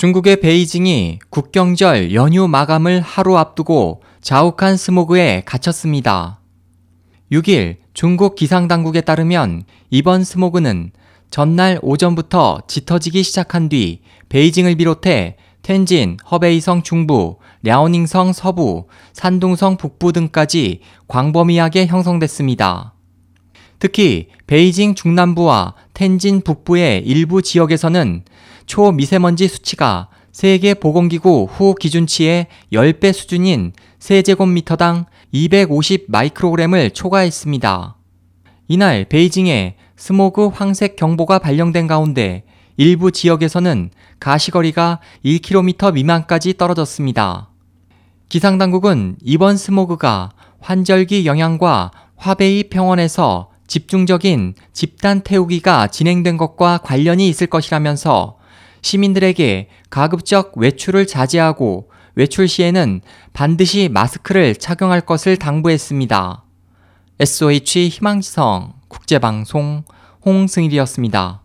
중국의 베이징이 국경절 연휴 마감을 하루 앞두고 자욱한 스모그에 갇혔습니다. 6일 중국 기상당국에 따르면 이번 스모그는 전날 오전부터 짙어지기 시작한 뒤 베이징을 비롯해 텐진, 허베이성 중부, 랴오닝성 서부, 산둥성 북부 등까지 광범위하게 형성됐습니다. 특히 베이징 중남부와 텐진 북부의 일부 지역에서는 초미세먼지 수치가 세계 보건기구 WHO 기준치의 10배 수준인 세제곱미터당 250 마이크로그램을 초과했습니다. 이날 베이징에 스모그 황색 경보가 발령된 가운데 일부 지역에서는 가시거리가 1km 미만까지 떨어졌습니다. 기상당국은 이번 스모그가 환절기 영향과 화베이 평원에서 집중적인 집단 태우기가 진행된 것과 관련이 있을 것이라면서 시민들에게 가급적 외출을 자제하고 외출 시에는 반드시 마스크를 착용할 것을 당부했습니다. SOH 희망지성 국제방송 홍승일이었습니다.